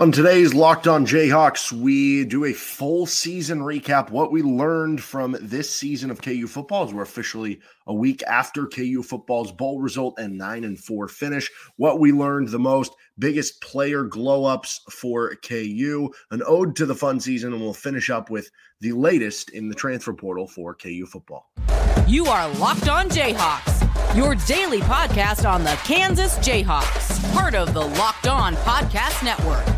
On today's Locked On Jayhawks, we do a full season recap, what we learned from this season of KU football as we're officially a week after KU football's bowl result and 9 and 4 finish. What we learned the most, biggest player glow ups for KU, an ode to the fun season, and we'll finish up with the latest in the transfer portal for KU football. You are Locked On Jayhawks, your daily podcast on the Kansas Jayhawks, part of the Locked On Podcast Network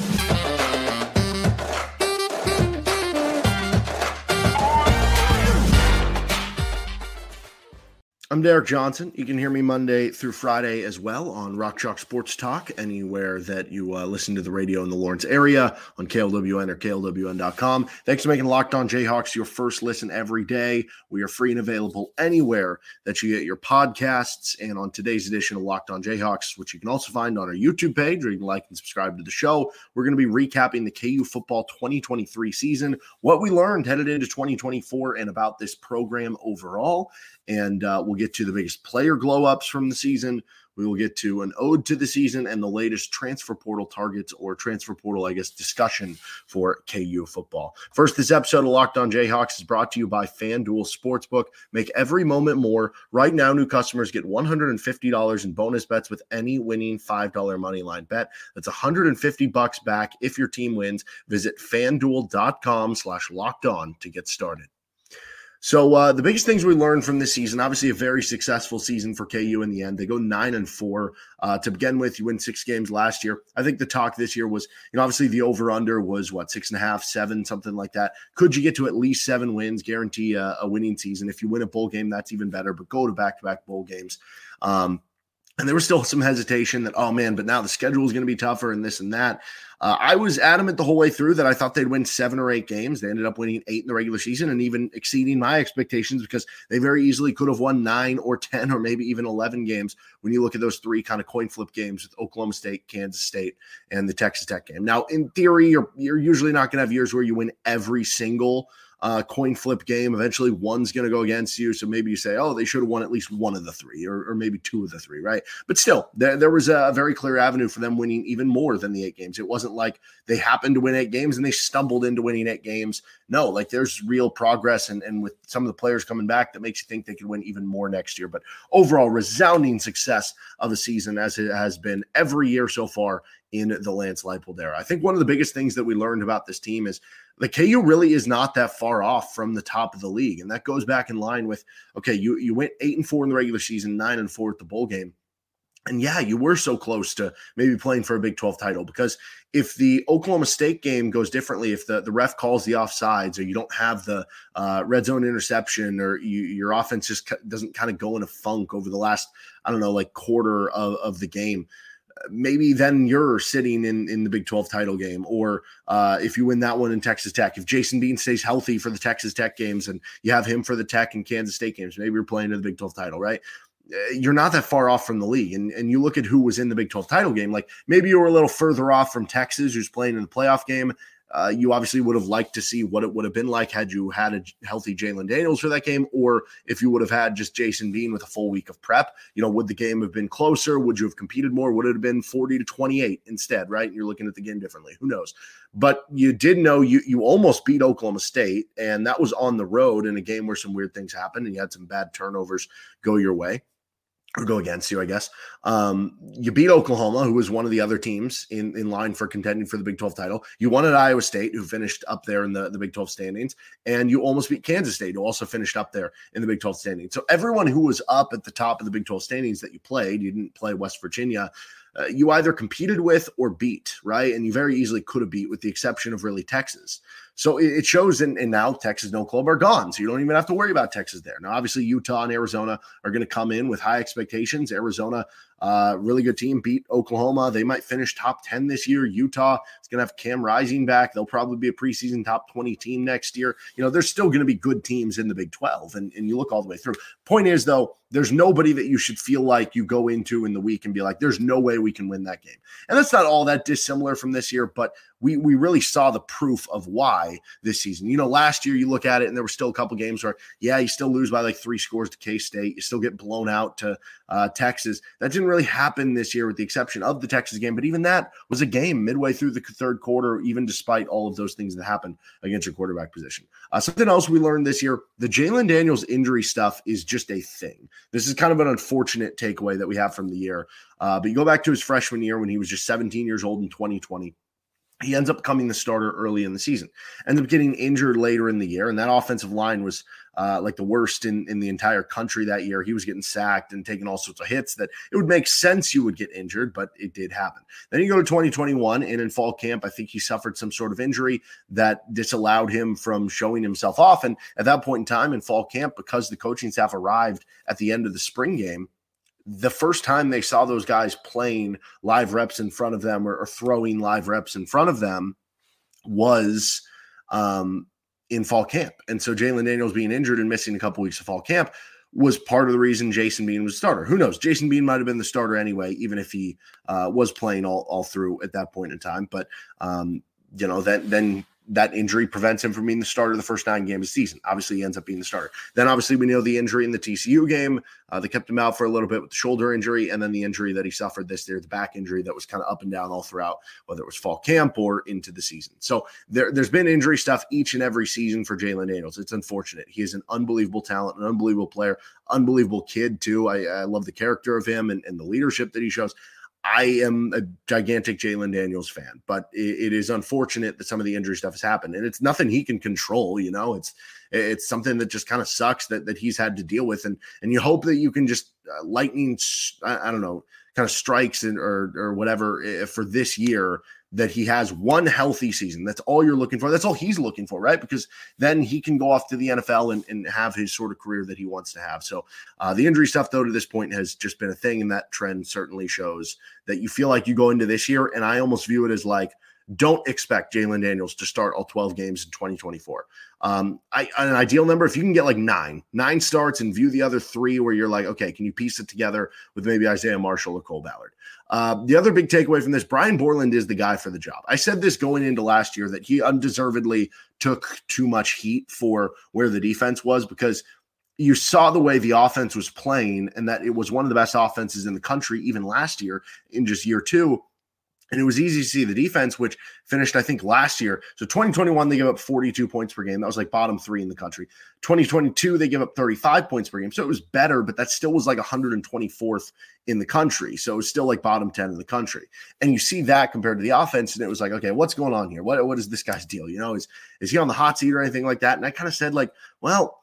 I'm Derek Johnson. You can hear me Monday through Friday as well on Rock Chalk Sports Talk, anywhere that you uh, listen to the radio in the Lawrence area on KLWN or KLWN.com. Thanks for making Locked On Jayhawks your first listen every day. We are free and available anywhere that you get your podcasts. And on today's edition of Locked On Jayhawks, which you can also find on our YouTube page, or you can like and subscribe to the show, we're going to be recapping the KU football 2023 season, what we learned headed into 2024, and about this program overall and uh, we'll get to the biggest player glow ups from the season. We will get to an ode to the season and the latest transfer portal targets or transfer portal, I guess, discussion for KU football. First, this episode of Locked On Jayhawks is brought to you by FanDuel Sportsbook. Make every moment more. Right now, new customers get $150 in bonus bets with any winning $5 money line bet. That's 150 bucks back if your team wins. Visit fanduel.com slash locked on to get started. So uh, the biggest things we learned from this season, obviously a very successful season for KU in the end. They go nine and four uh, to begin with. You win six games last year. I think the talk this year was, you know, obviously the over under was what six and a half, seven, something like that. Could you get to at least seven wins, guarantee a, a winning season? If you win a bowl game, that's even better. But go to back to back bowl games. Um, and there was still some hesitation that, oh man, but now the schedule is going to be tougher and this and that. Uh, I was adamant the whole way through that I thought they'd win seven or eight games. They ended up winning eight in the regular season and even exceeding my expectations because they very easily could have won nine or 10 or maybe even 11 games when you look at those three kind of coin flip games with Oklahoma State, Kansas State, and the Texas Tech game. Now, in theory, you're, you're usually not going to have years where you win every single uh, coin flip game. Eventually, one's going to go against you. So maybe you say, oh, they should have won at least one of the three, or, or maybe two of the three, right? But still, there, there was a very clear avenue for them winning even more than the eight games. It wasn't like they happened to win eight games and they stumbled into winning eight games. No, like there's real progress, and, and with some of the players coming back, that makes you think they could win even more next year. But overall, resounding success of the season as it has been every year so far in the Lance Leipold era. I think one of the biggest things that we learned about this team is the KU really is not that far off from the top of the league. And that goes back in line with okay, you you went eight and four in the regular season, nine and four at the bowl game. And yeah, you were so close to maybe playing for a Big 12 title because if the Oklahoma State game goes differently, if the, the ref calls the offsides or you don't have the uh, red zone interception or you, your offense just doesn't kind of go in a funk over the last, I don't know, like quarter of, of the game, maybe then you're sitting in in the Big 12 title game, or uh, if you win that one in Texas Tech, if Jason Bean stays healthy for the Texas Tech games and you have him for the Tech and Kansas State games, maybe you're playing in the Big 12 title, right? Uh, you're not that far off from the league. And, and you look at who was in the Big 12 title game, like maybe you were a little further off from Texas, who's playing in the playoff game. Uh, you obviously would have liked to see what it would have been like had you had a healthy Jalon Daniels for that game, or if you would have had just Jason Bean with a full week of prep. You know, would the game have been closer? Would you have competed more? Would it have been 40 to 28 instead, right? You're looking at the game differently. Who knows? But you did know you you almost beat Oklahoma State, and that was on the road in a game where some weird things happened and you had some bad turnovers go your way or go against you, I guess. Um, you beat Oklahoma, who was one of the other teams in, in line for contending for the Big 12 title. You won at Iowa State, who finished up there in the, the Big 12 standings. And you almost beat Kansas State, who also finished up there in the Big 12 standings. So everyone who was up at the top of the Big 12 standings that you played, you didn't play West Virginia, uh, you either competed with or beat, right? And you very easily could have beat, with the exception of really Texas. So it shows, and, and now Texas no club are gone. So you don't even have to worry about Texas there. Now, obviously, Utah and Arizona are going to come in with high expectations. Arizona uh, really good team, beat Oklahoma. They might finish top 10 this year. Utah is going to have Cam Rising back. They'll probably be a preseason top 20 team next year. You know, there's still going to be good teams in the Big 12, and, and you look all the way through. Point is, though, there's nobody that you should feel like you go into in the week and be like, there's no way we can win that game. And that's not all that dissimilar from this year, but we we really saw the proof of why this season. You know, last year you look at it and there were still a couple games where, yeah, you still lose by like three scores to K State. You still get blown out to uh, Texas. That didn't really happen this year with the exception of the Texas game. But even that was a game midway through the third quarter, even despite all of those things that happened against your quarterback position. Uh, something else we learned this year the Jalon Daniels injury stuff is just a thing. This is kind of an unfortunate takeaway that we have from the year. Uh, but you go back to his freshman year when he was just 17 years old in 2020 he ends up becoming the starter early in the season. Ends up getting injured later in the year, and that offensive line was uh, like the worst in, in the entire country that year. He was getting sacked and taking all sorts of hits that it would make sense you would get injured, but it did happen. Then you go to 2021, and in fall camp, I think he suffered some sort of injury that disallowed him from showing himself off. And at that point in time in fall camp, because the coaching staff arrived at the end of the spring game, the first time they saw those guys playing live reps in front of them or, or throwing live reps in front of them was um, in fall camp. And so Jalon Daniels being injured and missing a couple weeks of fall camp was part of the reason Jason Bean was a starter. Who knows? Jason Bean might have been the starter anyway, even if he uh, was playing all, all through at that point in time. But um, you know, then then that injury prevents him from being the starter the first nine games of the season. Obviously, he ends up being the starter. Then, obviously, we know the injury in the TCU game. Uh, they kept him out for a little bit with the shoulder injury, and then the injury that he suffered this year, the back injury that was kind of up and down all throughout, whether it was fall camp or into the season. So there, there's been injury stuff each and every season for Jalon Daniels. It's unfortunate. He is an unbelievable talent, an unbelievable player, unbelievable kid too. I, I love the character of him and, and the leadership that he shows. I am a gigantic Jalon Daniels fan, but it, it is unfortunate that some of the injury stuff has happened, and it's nothing he can control. You know, it's it's something that just kind of sucks that that he's had to deal with, and and you hope that you can just uh, lightning, I, I, don't know, kind of strikes and or or whatever for this year that he has one healthy season. That's all you're looking for. That's all he's looking for, right? Because then he can go off to the NFL and, and have his sort of career that he wants to have. So uh, the injury stuff, though, to this point has just been a thing. And that trend certainly shows that you feel like you go into this year. And I almost view it as like, don't expect Jalon Daniels to start all 12 games in 2024. Um, I, an ideal number, if you can get like nine, nine starts and view the other three where you're like, okay, can you piece it together with maybe Isaiah Marshall or Cole Ballard? Uh, the other big takeaway from this, Brian Borland is the guy for the job. I said this going into last year that he undeservedly took too much heat for where the defense was because you saw the way the offense was playing and that it was one of the best offenses in the country even last year in just year two and it was easy to see the defense, which finished, I think, last year. So 2021, they gave up 42 points per game. That was like bottom three in the country. 2022, they give up 35 points per game. So it was better, but that still was like 124th in the country. So it was still like bottom 10 in the country. And you see that compared to the offense, and it was like, okay, what's going on here? What, what is this guy's deal? You know, is, is he on the hot seat or anything like that? And I kind of said, like, well,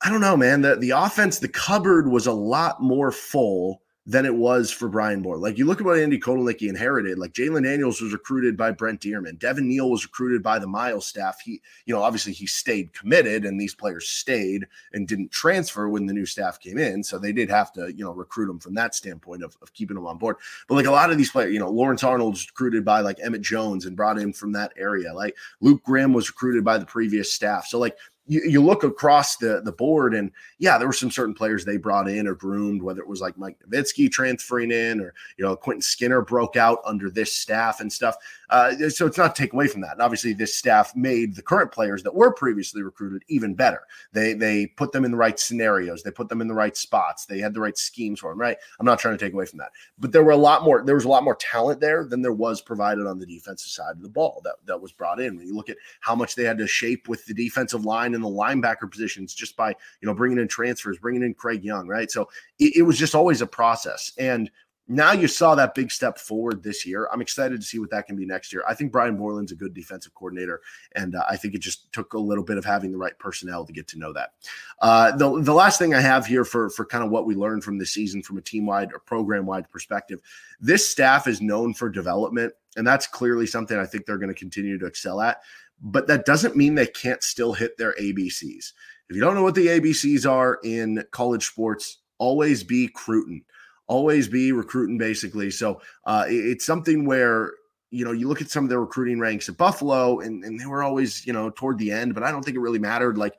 I don't know, man. The, the offense, the cupboard was a lot more full than it was for Brian Moore. Like you look at what Andy Kotelnicki inherited. Like Jalon Daniels was recruited by Brent Dearmon. Devin Neal was recruited by the Miles staff. He, you know, obviously he stayed committed, and these players stayed and didn't transfer when the new staff came in. So they did have to, you know, recruit them from that standpoint of, of keeping them on board. But like a lot of these players, you know, Lawrence Arnold was recruited by like Emmett Jones and brought in from that area. Like Luke Grimm was recruited by the previous staff. So like you, you look across the, the board and yeah, there were some certain players they brought in or groomed, whether it was like Mike Novitsky transferring in or, you know, Quentin Skinner broke out under this staff and stuff. Uh, so it's not to take away from that. And obviously, this staff made the current players that were previously recruited even better. They they put them in the right scenarios. They put them in the right spots. They had the right schemes for them. Right. I'm not trying to take away from that, but there were a lot more. There was a lot more talent there than there was provided on the defensive side of the ball that that was brought in. When you look at how much they had to shape with the defensive line and the linebacker positions, just by you know bringing in transfers, bringing in Craig Young. Right. So it, it was just always a process and now you saw that big step forward this year. I'm excited to see what that can be next year. I think Brian Borland's a good defensive coordinator, and uh, I think it just took a little bit of having the right personnel to get to know that. Uh, the the last thing I have here for for kind of what we learned from this season from a team wide or program wide perspective, this staff is known for development, and that's clearly something I think they're going to continue to excel at. But that doesn't mean they can't still hit their ABCs. If you don't know what the ABCs are in college sports, always be Cruton always be recruiting basically. So uh, it's something where you know you look at some of their recruiting ranks at Buffalo, and, and they were always you know toward the end, but I don't think it really mattered. Like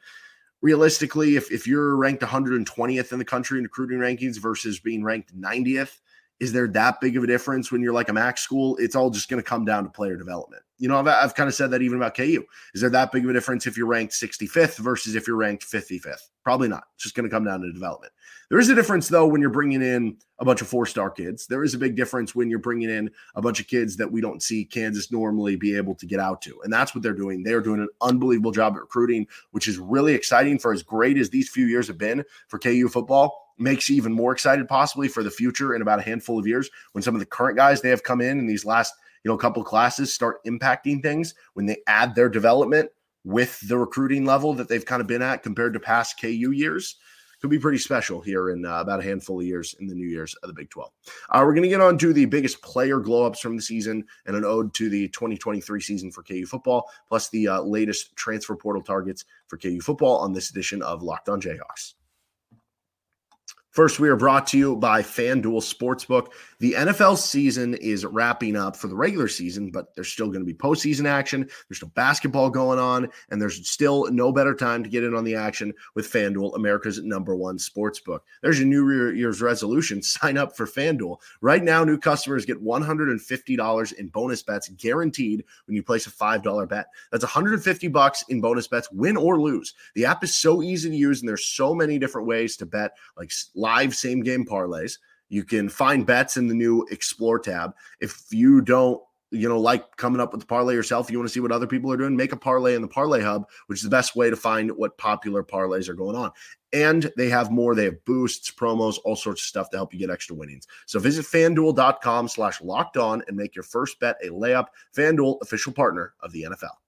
realistically, if if you're ranked 120th in the country in recruiting rankings versus being ranked 90th, is there that big of a difference when you're like a MAC school? It's all just going to come down to player development you know, I've, I've kind of said that even about KU. Is there that big of a difference if you're ranked 65th versus if you're ranked 55th? Probably not. It's just going to come down to development. There is a difference, though, when you're bringing in a bunch of four star kids. There is a big difference when you're bringing in a bunch of kids that we don't see Kansas normally be able to get out to. And that's what they're doing. They are doing an unbelievable job at recruiting, which is really exciting for as great as these few years have been for KU football. Makes you even more excited, possibly for the future in about a handful of years when some of the current guys they have come in in these last you know couple classes start impacting things when they add their development with the recruiting level that they've kind of been at compared to past KU years could be pretty special here in uh, about a handful of years in the new years of the Big 12. Uh, we're going to get on to the biggest player glow ups from the season and an ode to the 2023 season for KU football, plus the uh, latest transfer portal targets for KU football on this edition of Locked on Jayhawks. First, we are brought to you by FanDuel Sportsbook. The NFL season is wrapping up for the regular season, but there's still going to be postseason action. There's still basketball going on, and there's still no better time to get in on the action with FanDuel, America's number one sportsbook. There's your New Year's resolution. Sign up for FanDuel. Right now, new customers get $150 in bonus bets guaranteed when you place a $5 bet. That's 150 bucks in bonus bets, win or lose. The app is so easy to use, and there's so many different ways to bet, like live same game parlays. You can find bets in the new Explore tab. If you don't you know, like coming up with the parlay yourself, you want to see what other people are doing, make a parlay in the Parlay Hub, which is the best way to find what popular parlays are going on. And they have more. They have boosts, promos, all sorts of stuff to help you get extra winnings. So visit fanduel.com slash locked on and make your first bet a layup. FanDuel, official partner of the NFL.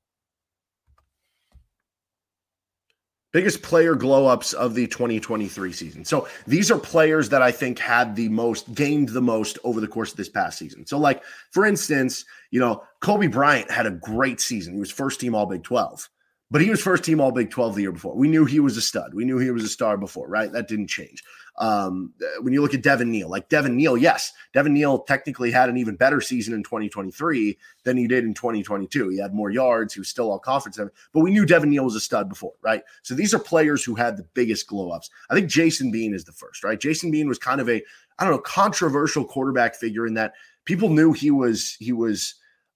Biggest player glow ups of the 2023 season. So these are players that I think had the most gained the most over the course of this past season. So like for instance, you know, Cobee Bryant had a great season. He was first team all Big 12. But he was first team all Big 12 the year before. We knew he was a stud. We knew he was a star before, right? That didn't change. Um, when you look at Devin Neal, like Devin Neal, yes, Devin Neal technically had an even better season in 2023 than he did in 2022. He had more yards. He was still all conference, but we knew Devin Neal was a stud before, right? So these are players who had the biggest glow ups. I think Jason Bean is the first, right? Jason Bean was kind of a, I don't know, controversial quarterback figure in that people knew he was, he was,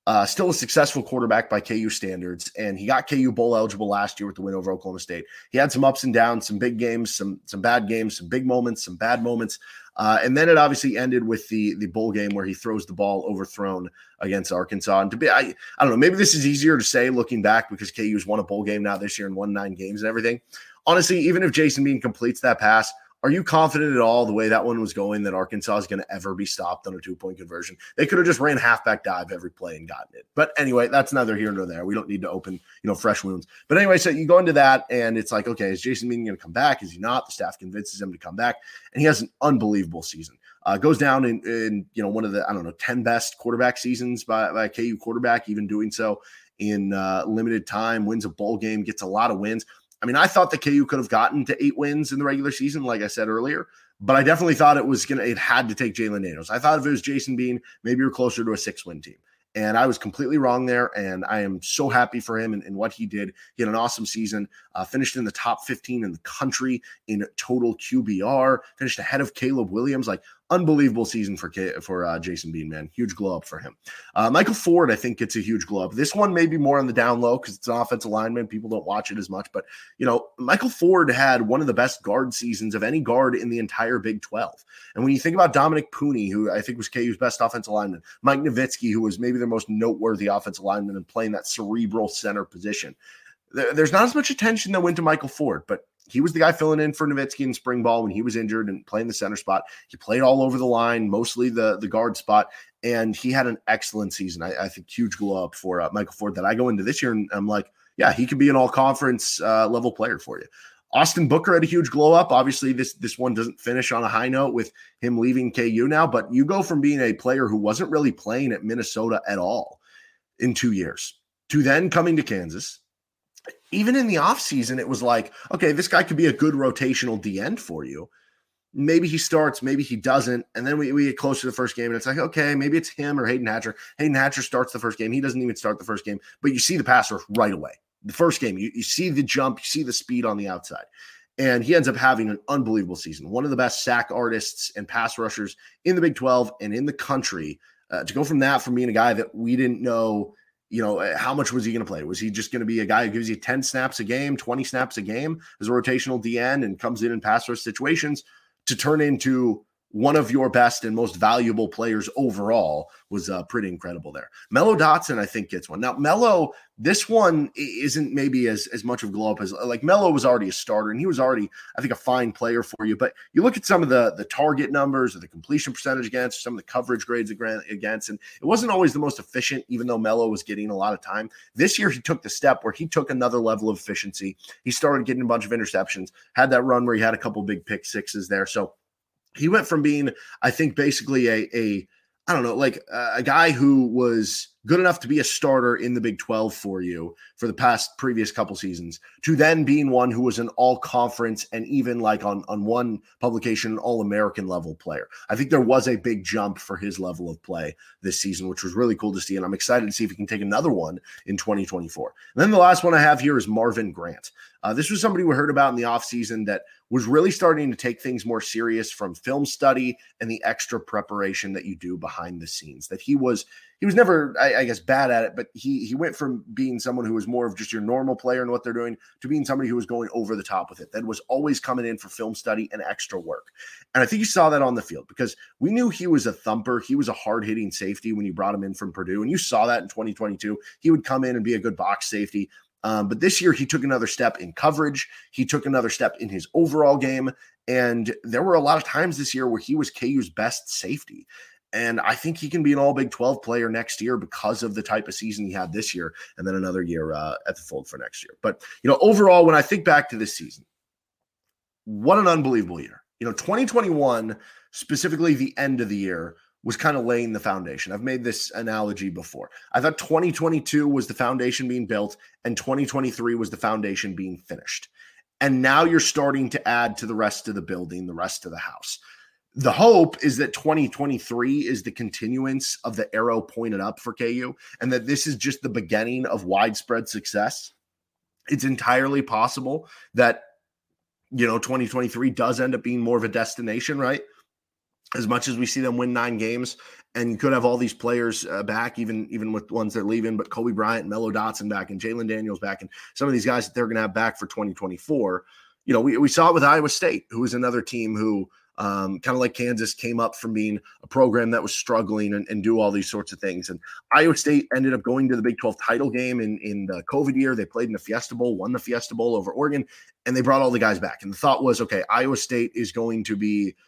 uh, still a successful quarterback by KU standards, and he got KU bowl eligible last year with the win over Oklahoma State. He had some ups and downs, some big games, some some bad games, some big moments, some bad moments, uh, and then it obviously ended with the the bowl game where he throws the ball overthrown against Arkansas. And to be, I, I don't know, maybe this is easier to say looking back because KU's won a bowl game now this year and won nine games and everything. Honestly, even if Jason Bean completes that pass, are you confident at all the way that one was going that Arkansas is going to ever be stopped on a two point conversion? They could have just ran halfback dive every play and gotten it. But anyway, that's neither here nor there. We don't need to open, you know, fresh wounds. But anyway, so you go into that and it's like, okay, is Jason Bean going to come back? Is he not? The staff convinces him to come back, and he has an unbelievable season. Uh, goes down in, in, you know, one of the, I don't know, 10 best quarterback seasons by, by KU quarterback, even doing so in uh, limited time, wins a bowl game, gets a lot of wins. I mean, I thought the KU could have gotten to eight wins in the regular season, like I said earlier, but I definitely thought it was gonna it had to take Jalon Daniels. I thought if it was Jason Bean, maybe you're closer to a six win team. And I was completely wrong there. And I am so happy for him and, and what he did. He had an awesome season, uh, finished in the top 15 in the country in total QBR, finished ahead of Caleb Williams. Like, unbelievable season for K- for uh, Jason Bean, man. Huge glow up for him. Uh, Michael Ford, I think, gets a huge glow up. This one may be more on the down low because it's an offensive lineman. People don't watch it as much, but you know, Michael Ford had one of the best guard seasons of any guard in the entire Big 12. And when you think about Dominick Puni, who I think was KU's best offensive lineman, Mike Novitsky, who was maybe their most noteworthy offensive lineman and playing that cerebral center position. There's not as much attention that went to Michael Ford, but he was the guy filling in for Novitsky in spring ball when he was injured and playing the center spot. He played all over the line, mostly the the guard spot, and he had an excellent season. I, I think huge glow up for uh, Michael Ford that I go into this year and I'm like, yeah, he could be an all conference uh, level player for you. Austin Booker had a huge glow up. Obviously, this this one doesn't finish on a high note with him leaving KU now, but you go from being a player who wasn't really playing at Minnesota at all in two years to then coming to Kansas even in the offseason, it was like, okay, this guy could be a good rotational D end for you. Maybe he starts, maybe he doesn't. And then we, we get close to the first game, and it's like, okay, maybe it's him or Hayden Hatcher. Hayden Hatcher starts the first game. He doesn't even start the first game, but you see the passer right away. The first game, you, you see the jump, you see the speed on the outside. And he ends up having an unbelievable season. One of the best sack artists and pass rushers in the Big 12 and in the country. Uh, to go from that, from being a guy that we didn't know you know, eh, how much was he going to play? Was he just going to be a guy who gives you 10 snaps a game, 20 snaps a game as a rotational DN and comes in in pass rush situations to turn into one of your best and most valuable players overall was uh, pretty incredible there. Mello Dotson, I think, gets one. Now, Mello, this one isn't maybe as, as much of glow up as like Mello was already a starter and he was already, I think, a fine player for you. But you look at some of the the target numbers or the completion percentage against, some of the coverage grades against, and it wasn't always the most efficient, even though Mello was getting a lot of time. This year, he took the step where he took another level of efficiency. He started getting a bunch of interceptions, had that run where he had a couple big pick sixes there. So he went from being, I think, basically a a I don't know, like a guy who was good enough to be a starter in the Big 12 for you for the past previous couple seasons to then being one who was an all conference and even like on, on one publication, an all American level player. I think there was a big jump for his level of play this season, which was really cool to see. And I'm excited to see if he can take another one in 2024. And then the last one I have here is Marvin Grant. Uh, this was somebody we heard about in the offseason that was really starting to take things more serious from film study and the extra preparation that you do behind the scenes. That he was he was never, I, I, guess, bad at it, but he he went from being someone who was more of just your normal player and what they're doing to being somebody who was going over the top with it. That was always coming in for film study and extra work. And I think you saw that on the field because we knew he was a thumper. He was a hard hitting safety when you brought him in from Purdue, and you saw that in 2022. He would come in and be a good box safety. Um, but this year, he took another step in coverage. He took another step in his overall game. And there were a lot of times this year where he was KU's best safety. And I think he can be an all Big 12 player next year because of the type of season he had this year and then another year uh, at the fold for next year. But, you know, overall, when I think back to this season, what an unbelievable year. You know, 2021, specifically the end of the year, was kind of laying the foundation. I've made this analogy before. I thought 2022 was the foundation being built and 2023 was the foundation being finished. And now you're starting to add to the rest of the building, the rest of the house. The hope is that 2023 is the continuance of the arrow pointed up for KU and that this is just the beginning of widespread success. It's entirely possible that, you know, 2023 does end up being more of a destination, right? as much as we see them win nine games and you could have all these players uh, back, even even with ones that are leaving, but Cobee Bryant and Mello Dotson back and Jalon Daniels back and some of these guys that they're going to have back for 2024. You know, we, we saw it with Iowa State, who is another team who um, kind of like Kansas came up from being a program that was struggling and, and, do all these sorts of things. And Iowa State ended up going to the Big 12 title game in, in the COVID year. They played in the Fiesta Bowl, won the Fiesta Bowl over Oregon, and they brought all the guys back. And the thought was, okay, Iowa State is going to be –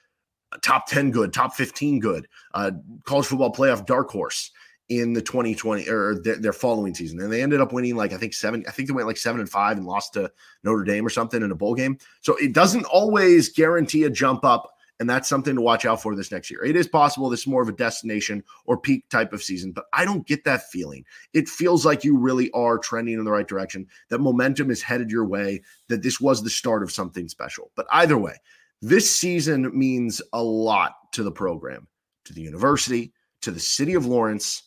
top 10 good, top 15 good, uh, college football playoff dark horse in the 2020 or their, their, following season. And they ended up winning like, I think seven, I think they went like seven and five and lost to Notre Dame or something in a bowl game. So it doesn't always guarantee a jump up. And that's something to watch out for this next year. It is possible this is more of a destination or peak type of season, but I don't get that feeling. It feels like you really are trending in the right direction, that momentum is headed your way, that this was the start of something special. But either way, this season means a lot to the program, to the university, to the city of Lawrence.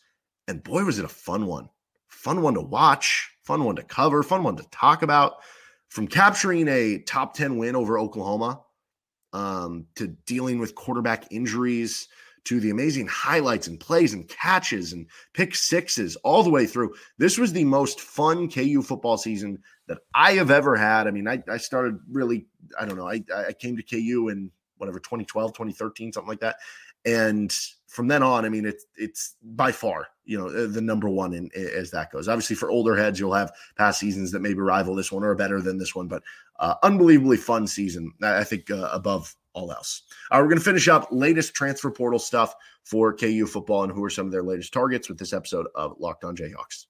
And boy, was it a fun one. Fun one to watch, fun one to cover, fun one to talk about. From capturing a top 10 win over Oklahoma um, to dealing with quarterback injuries to the amazing highlights and plays and catches and pick sixes all the way through. This was the most fun KU football season that I have ever had. I mean, I, I started really, I don't know, I, I came to KU in whatever 2012, 2013, something like that. And from then on, I mean, it's it's by far, you know, the number one in, as that goes. Obviously, for older heads, you'll have past seasons that maybe rival this one or better than this one, but uh, unbelievably fun season. I think uh, above all else. We're going to finish up latest transfer portal stuff for KU football and who are some of their latest targets with this episode of Locked On Jayhawks.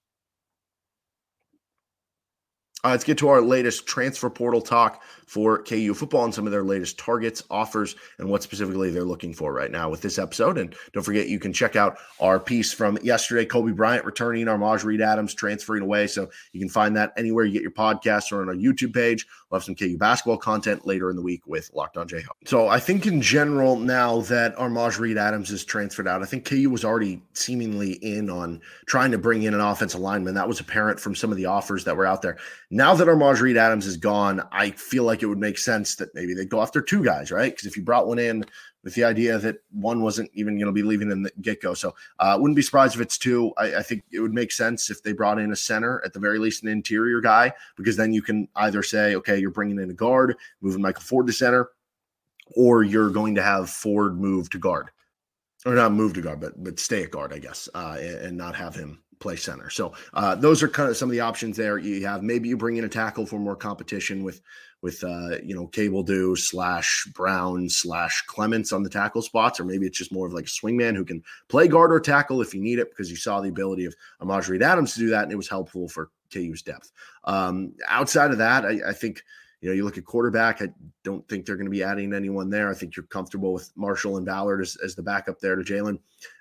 Uh, let's get to our latest transfer portal talk for KU football and some of their latest targets, offers, and what specifically they're looking for right now with this episode. And don't forget, you can check out our piece from yesterday Cobee Bryant returning, Armaj Reed Adams transferring away. So you can find that anywhere you get your podcasts or on our YouTube page. We'll have some KU basketball content later in the week with Locked On Jayhawk. So I think in general, now that Armaj Reed Adams is transferred out, I think KU was already seemingly in on trying to bring in an offensive lineman. That was apparent from some of the offers that were out there. Now that Armaj Reed Adams is gone, I feel like it would make sense that maybe they go after two guys, right? Because if you brought one in with the idea that one wasn't even going to be leaving in the get go, so uh, wouldn't be surprised if it's two. I, I, think it would make sense if they brought in a center, at the very least, an interior guy, because then you can either say, okay, you're bringing in a guard, moving Michael Ford to center, or you're going to have Ford move to guard, or not move to guard, but but stay at guard, I guess, uh, and, and not have him play center. So uh, those are kind of some of the options there. You have maybe you bring in a tackle for more competition with with uh, you know Cabeldue slash Brown slash Clements on the tackle spots, or maybe it's just more of like a swingman who can play guard or tackle if you need it because you saw the ability of Armaj Adams to do that, and it was helpful for KU's depth. Um, outside of that, I, I think you know, you look at quarterback, I don't think they're going to be adding anyone there. I think you're comfortable with Marshall and Ballard as, as the backup there to Jalon.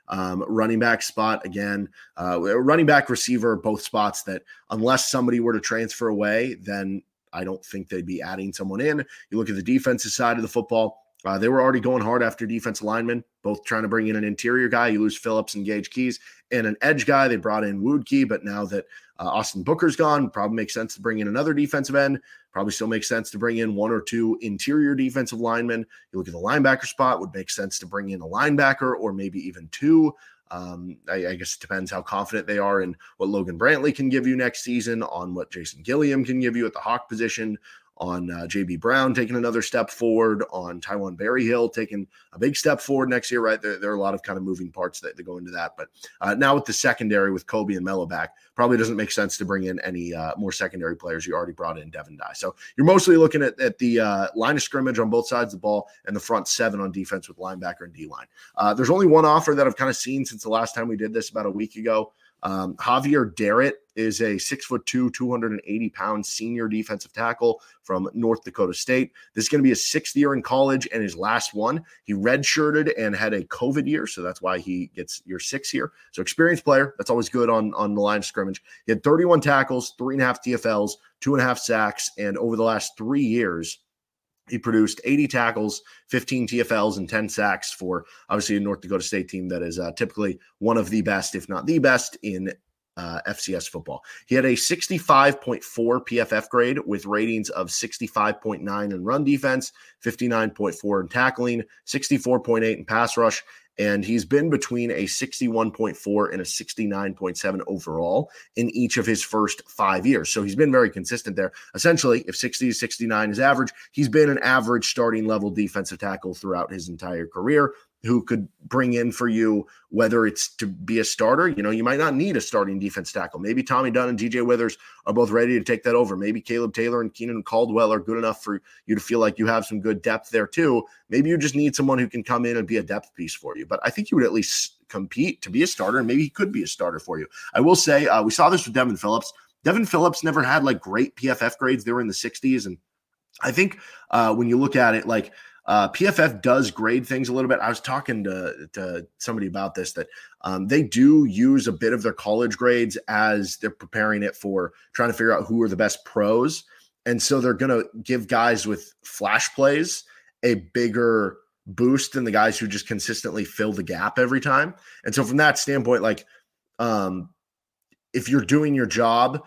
Um, running back spot again, uh, running back receiver, both spots that unless somebody were to transfer away, then I don't think they'd be adding someone in. You look at the defensive side of the football. Uh, they were already going hard after defense linemen, both trying to bring in an interior guy. You lose Phillips and Gage Keys and an edge guy. They brought in Woodkey, but now that uh, Austin Booker's gone, probably makes sense to bring in another defensive end. Probably still makes sense to bring in one or two interior defensive linemen. You look at the linebacker spot, would make sense to bring in a linebacker or maybe even two. Um, I, I, guess it depends how confident they are in what Logan Brantley can give you next season, on what Jason Gilliam can give you at the Hawk position, on uh, JB Brown taking another step forward, on Taiwan Berryhill taking a big step forward next year, right? There, there are a lot of kind of moving parts that, that go into that. But uh, now with the secondary with Cobee and Mello back, probably doesn't make sense to bring in any uh, more secondary players. You already brought in Devin Dye. So you're mostly looking at, at the uh, line of scrimmage on both sides of the ball and the front seven on defense with linebacker and D line. Uh, there's only one offer that I've kind of seen since the last time we did this about a week ago. Um, Javier Darrett is a six foot two, 280 pound senior defensive tackle from North Dakota State. This is going to be his sixth year in college and his last one. He redshirted and had a COVID year, so that's why he gets your six here. So experienced player, that's always good on on the line of scrimmage. He had 31 tackles, three and a half TFLs, two and a half sacks, and over the last three years, he produced 80 tackles, 15 TFLs, and 10 sacks for obviously a North Dakota State team that is uh, typically one of the best, if not the best, in uh, FCS football. He had a 65.4 PFF grade with ratings of 65.9 in run defense, 59.4 in tackling, 64.8 in pass rush, and he's been between a 61.4 and a 69.7 overall in each of his first five years. So he's been very consistent there. Essentially, if 60 to 69 is average, he's been an average starting level defensive tackle throughout his entire career who could bring in for you, whether it's to be a starter. You know, you might not need a starting defense tackle. Maybe Tommy Dunn and DJ Withers are both ready to take that over. Maybe Caleb Taylor and Kenean Caldwell are good enough for you to feel like you have some good depth there too. Maybe you just need someone who can come in and be a depth piece for you. But I think you would at least compete to be a starter, and maybe he could be a starter for you. I will say, uh, we saw this with Devin Phillips. Devin Phillips never had like great PFF grades. They were in the 60s. And I think uh, when you look at it, like, uh, PFF does grade things a little bit. I was talking to, to somebody about this that um, they do use a bit of their college grades as they're preparing it for trying to figure out who are the best pros. And so they're going to give guys with flash plays a bigger boost than the guys who just consistently fill the gap every time. And so from that standpoint, like um, if you're doing your job,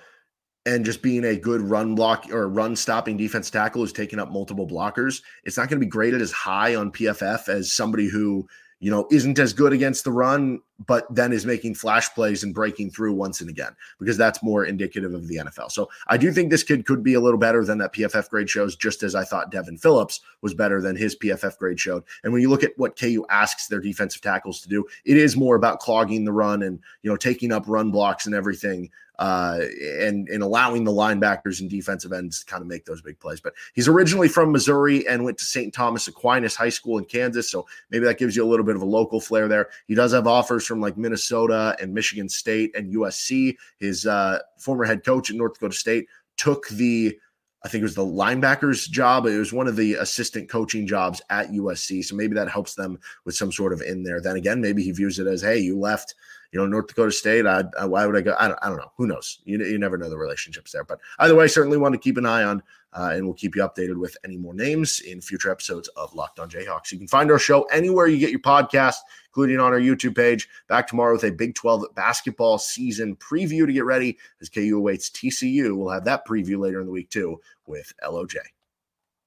and just being a good run block or run stopping defense tackle who's taking up multiple blockers, it's not going to be graded as high on PFF as somebody who, you know, isn't as good against the run, but then is making flash plays and breaking through once and again, because that's more indicative of the NFL. So I do think this kid could be a little better than that PFF grade shows, just as I thought Devin Phillips was better than his PFF grade showed. And when you look at what KU asks their defensive tackles to do, it is more about clogging the run and, you know, taking up run blocks and everything uh, and and allowing the linebackers and defensive ends to kind of make those big plays. But he's originally from Missouri and went to St. Thomas Aquinas High School in Kansas, so maybe that gives you a little bit of a local flair there. He does have offers from like Minnesota and Michigan State and USC. His uh, former head coach at North Dakota State took the I think it was the linebackers job. It was one of the assistant coaching jobs at USC. So maybe that helps them with some sort of in there. Then again, maybe he views it as, hey, you left you know, North Dakota State, I, I, why would I go? I don't, I don't know. Who knows? You, you never know the relationships there. But either way, certainly want to keep an eye on, uh, and we'll keep you updated with any more names in future episodes of Locked On Jayhawks. You can find our show anywhere you get your podcast, including on our YouTube page. Back tomorrow with a Big 12 basketball season preview to get ready as KU awaits TCU. We'll have that preview later in the week too with LOJ.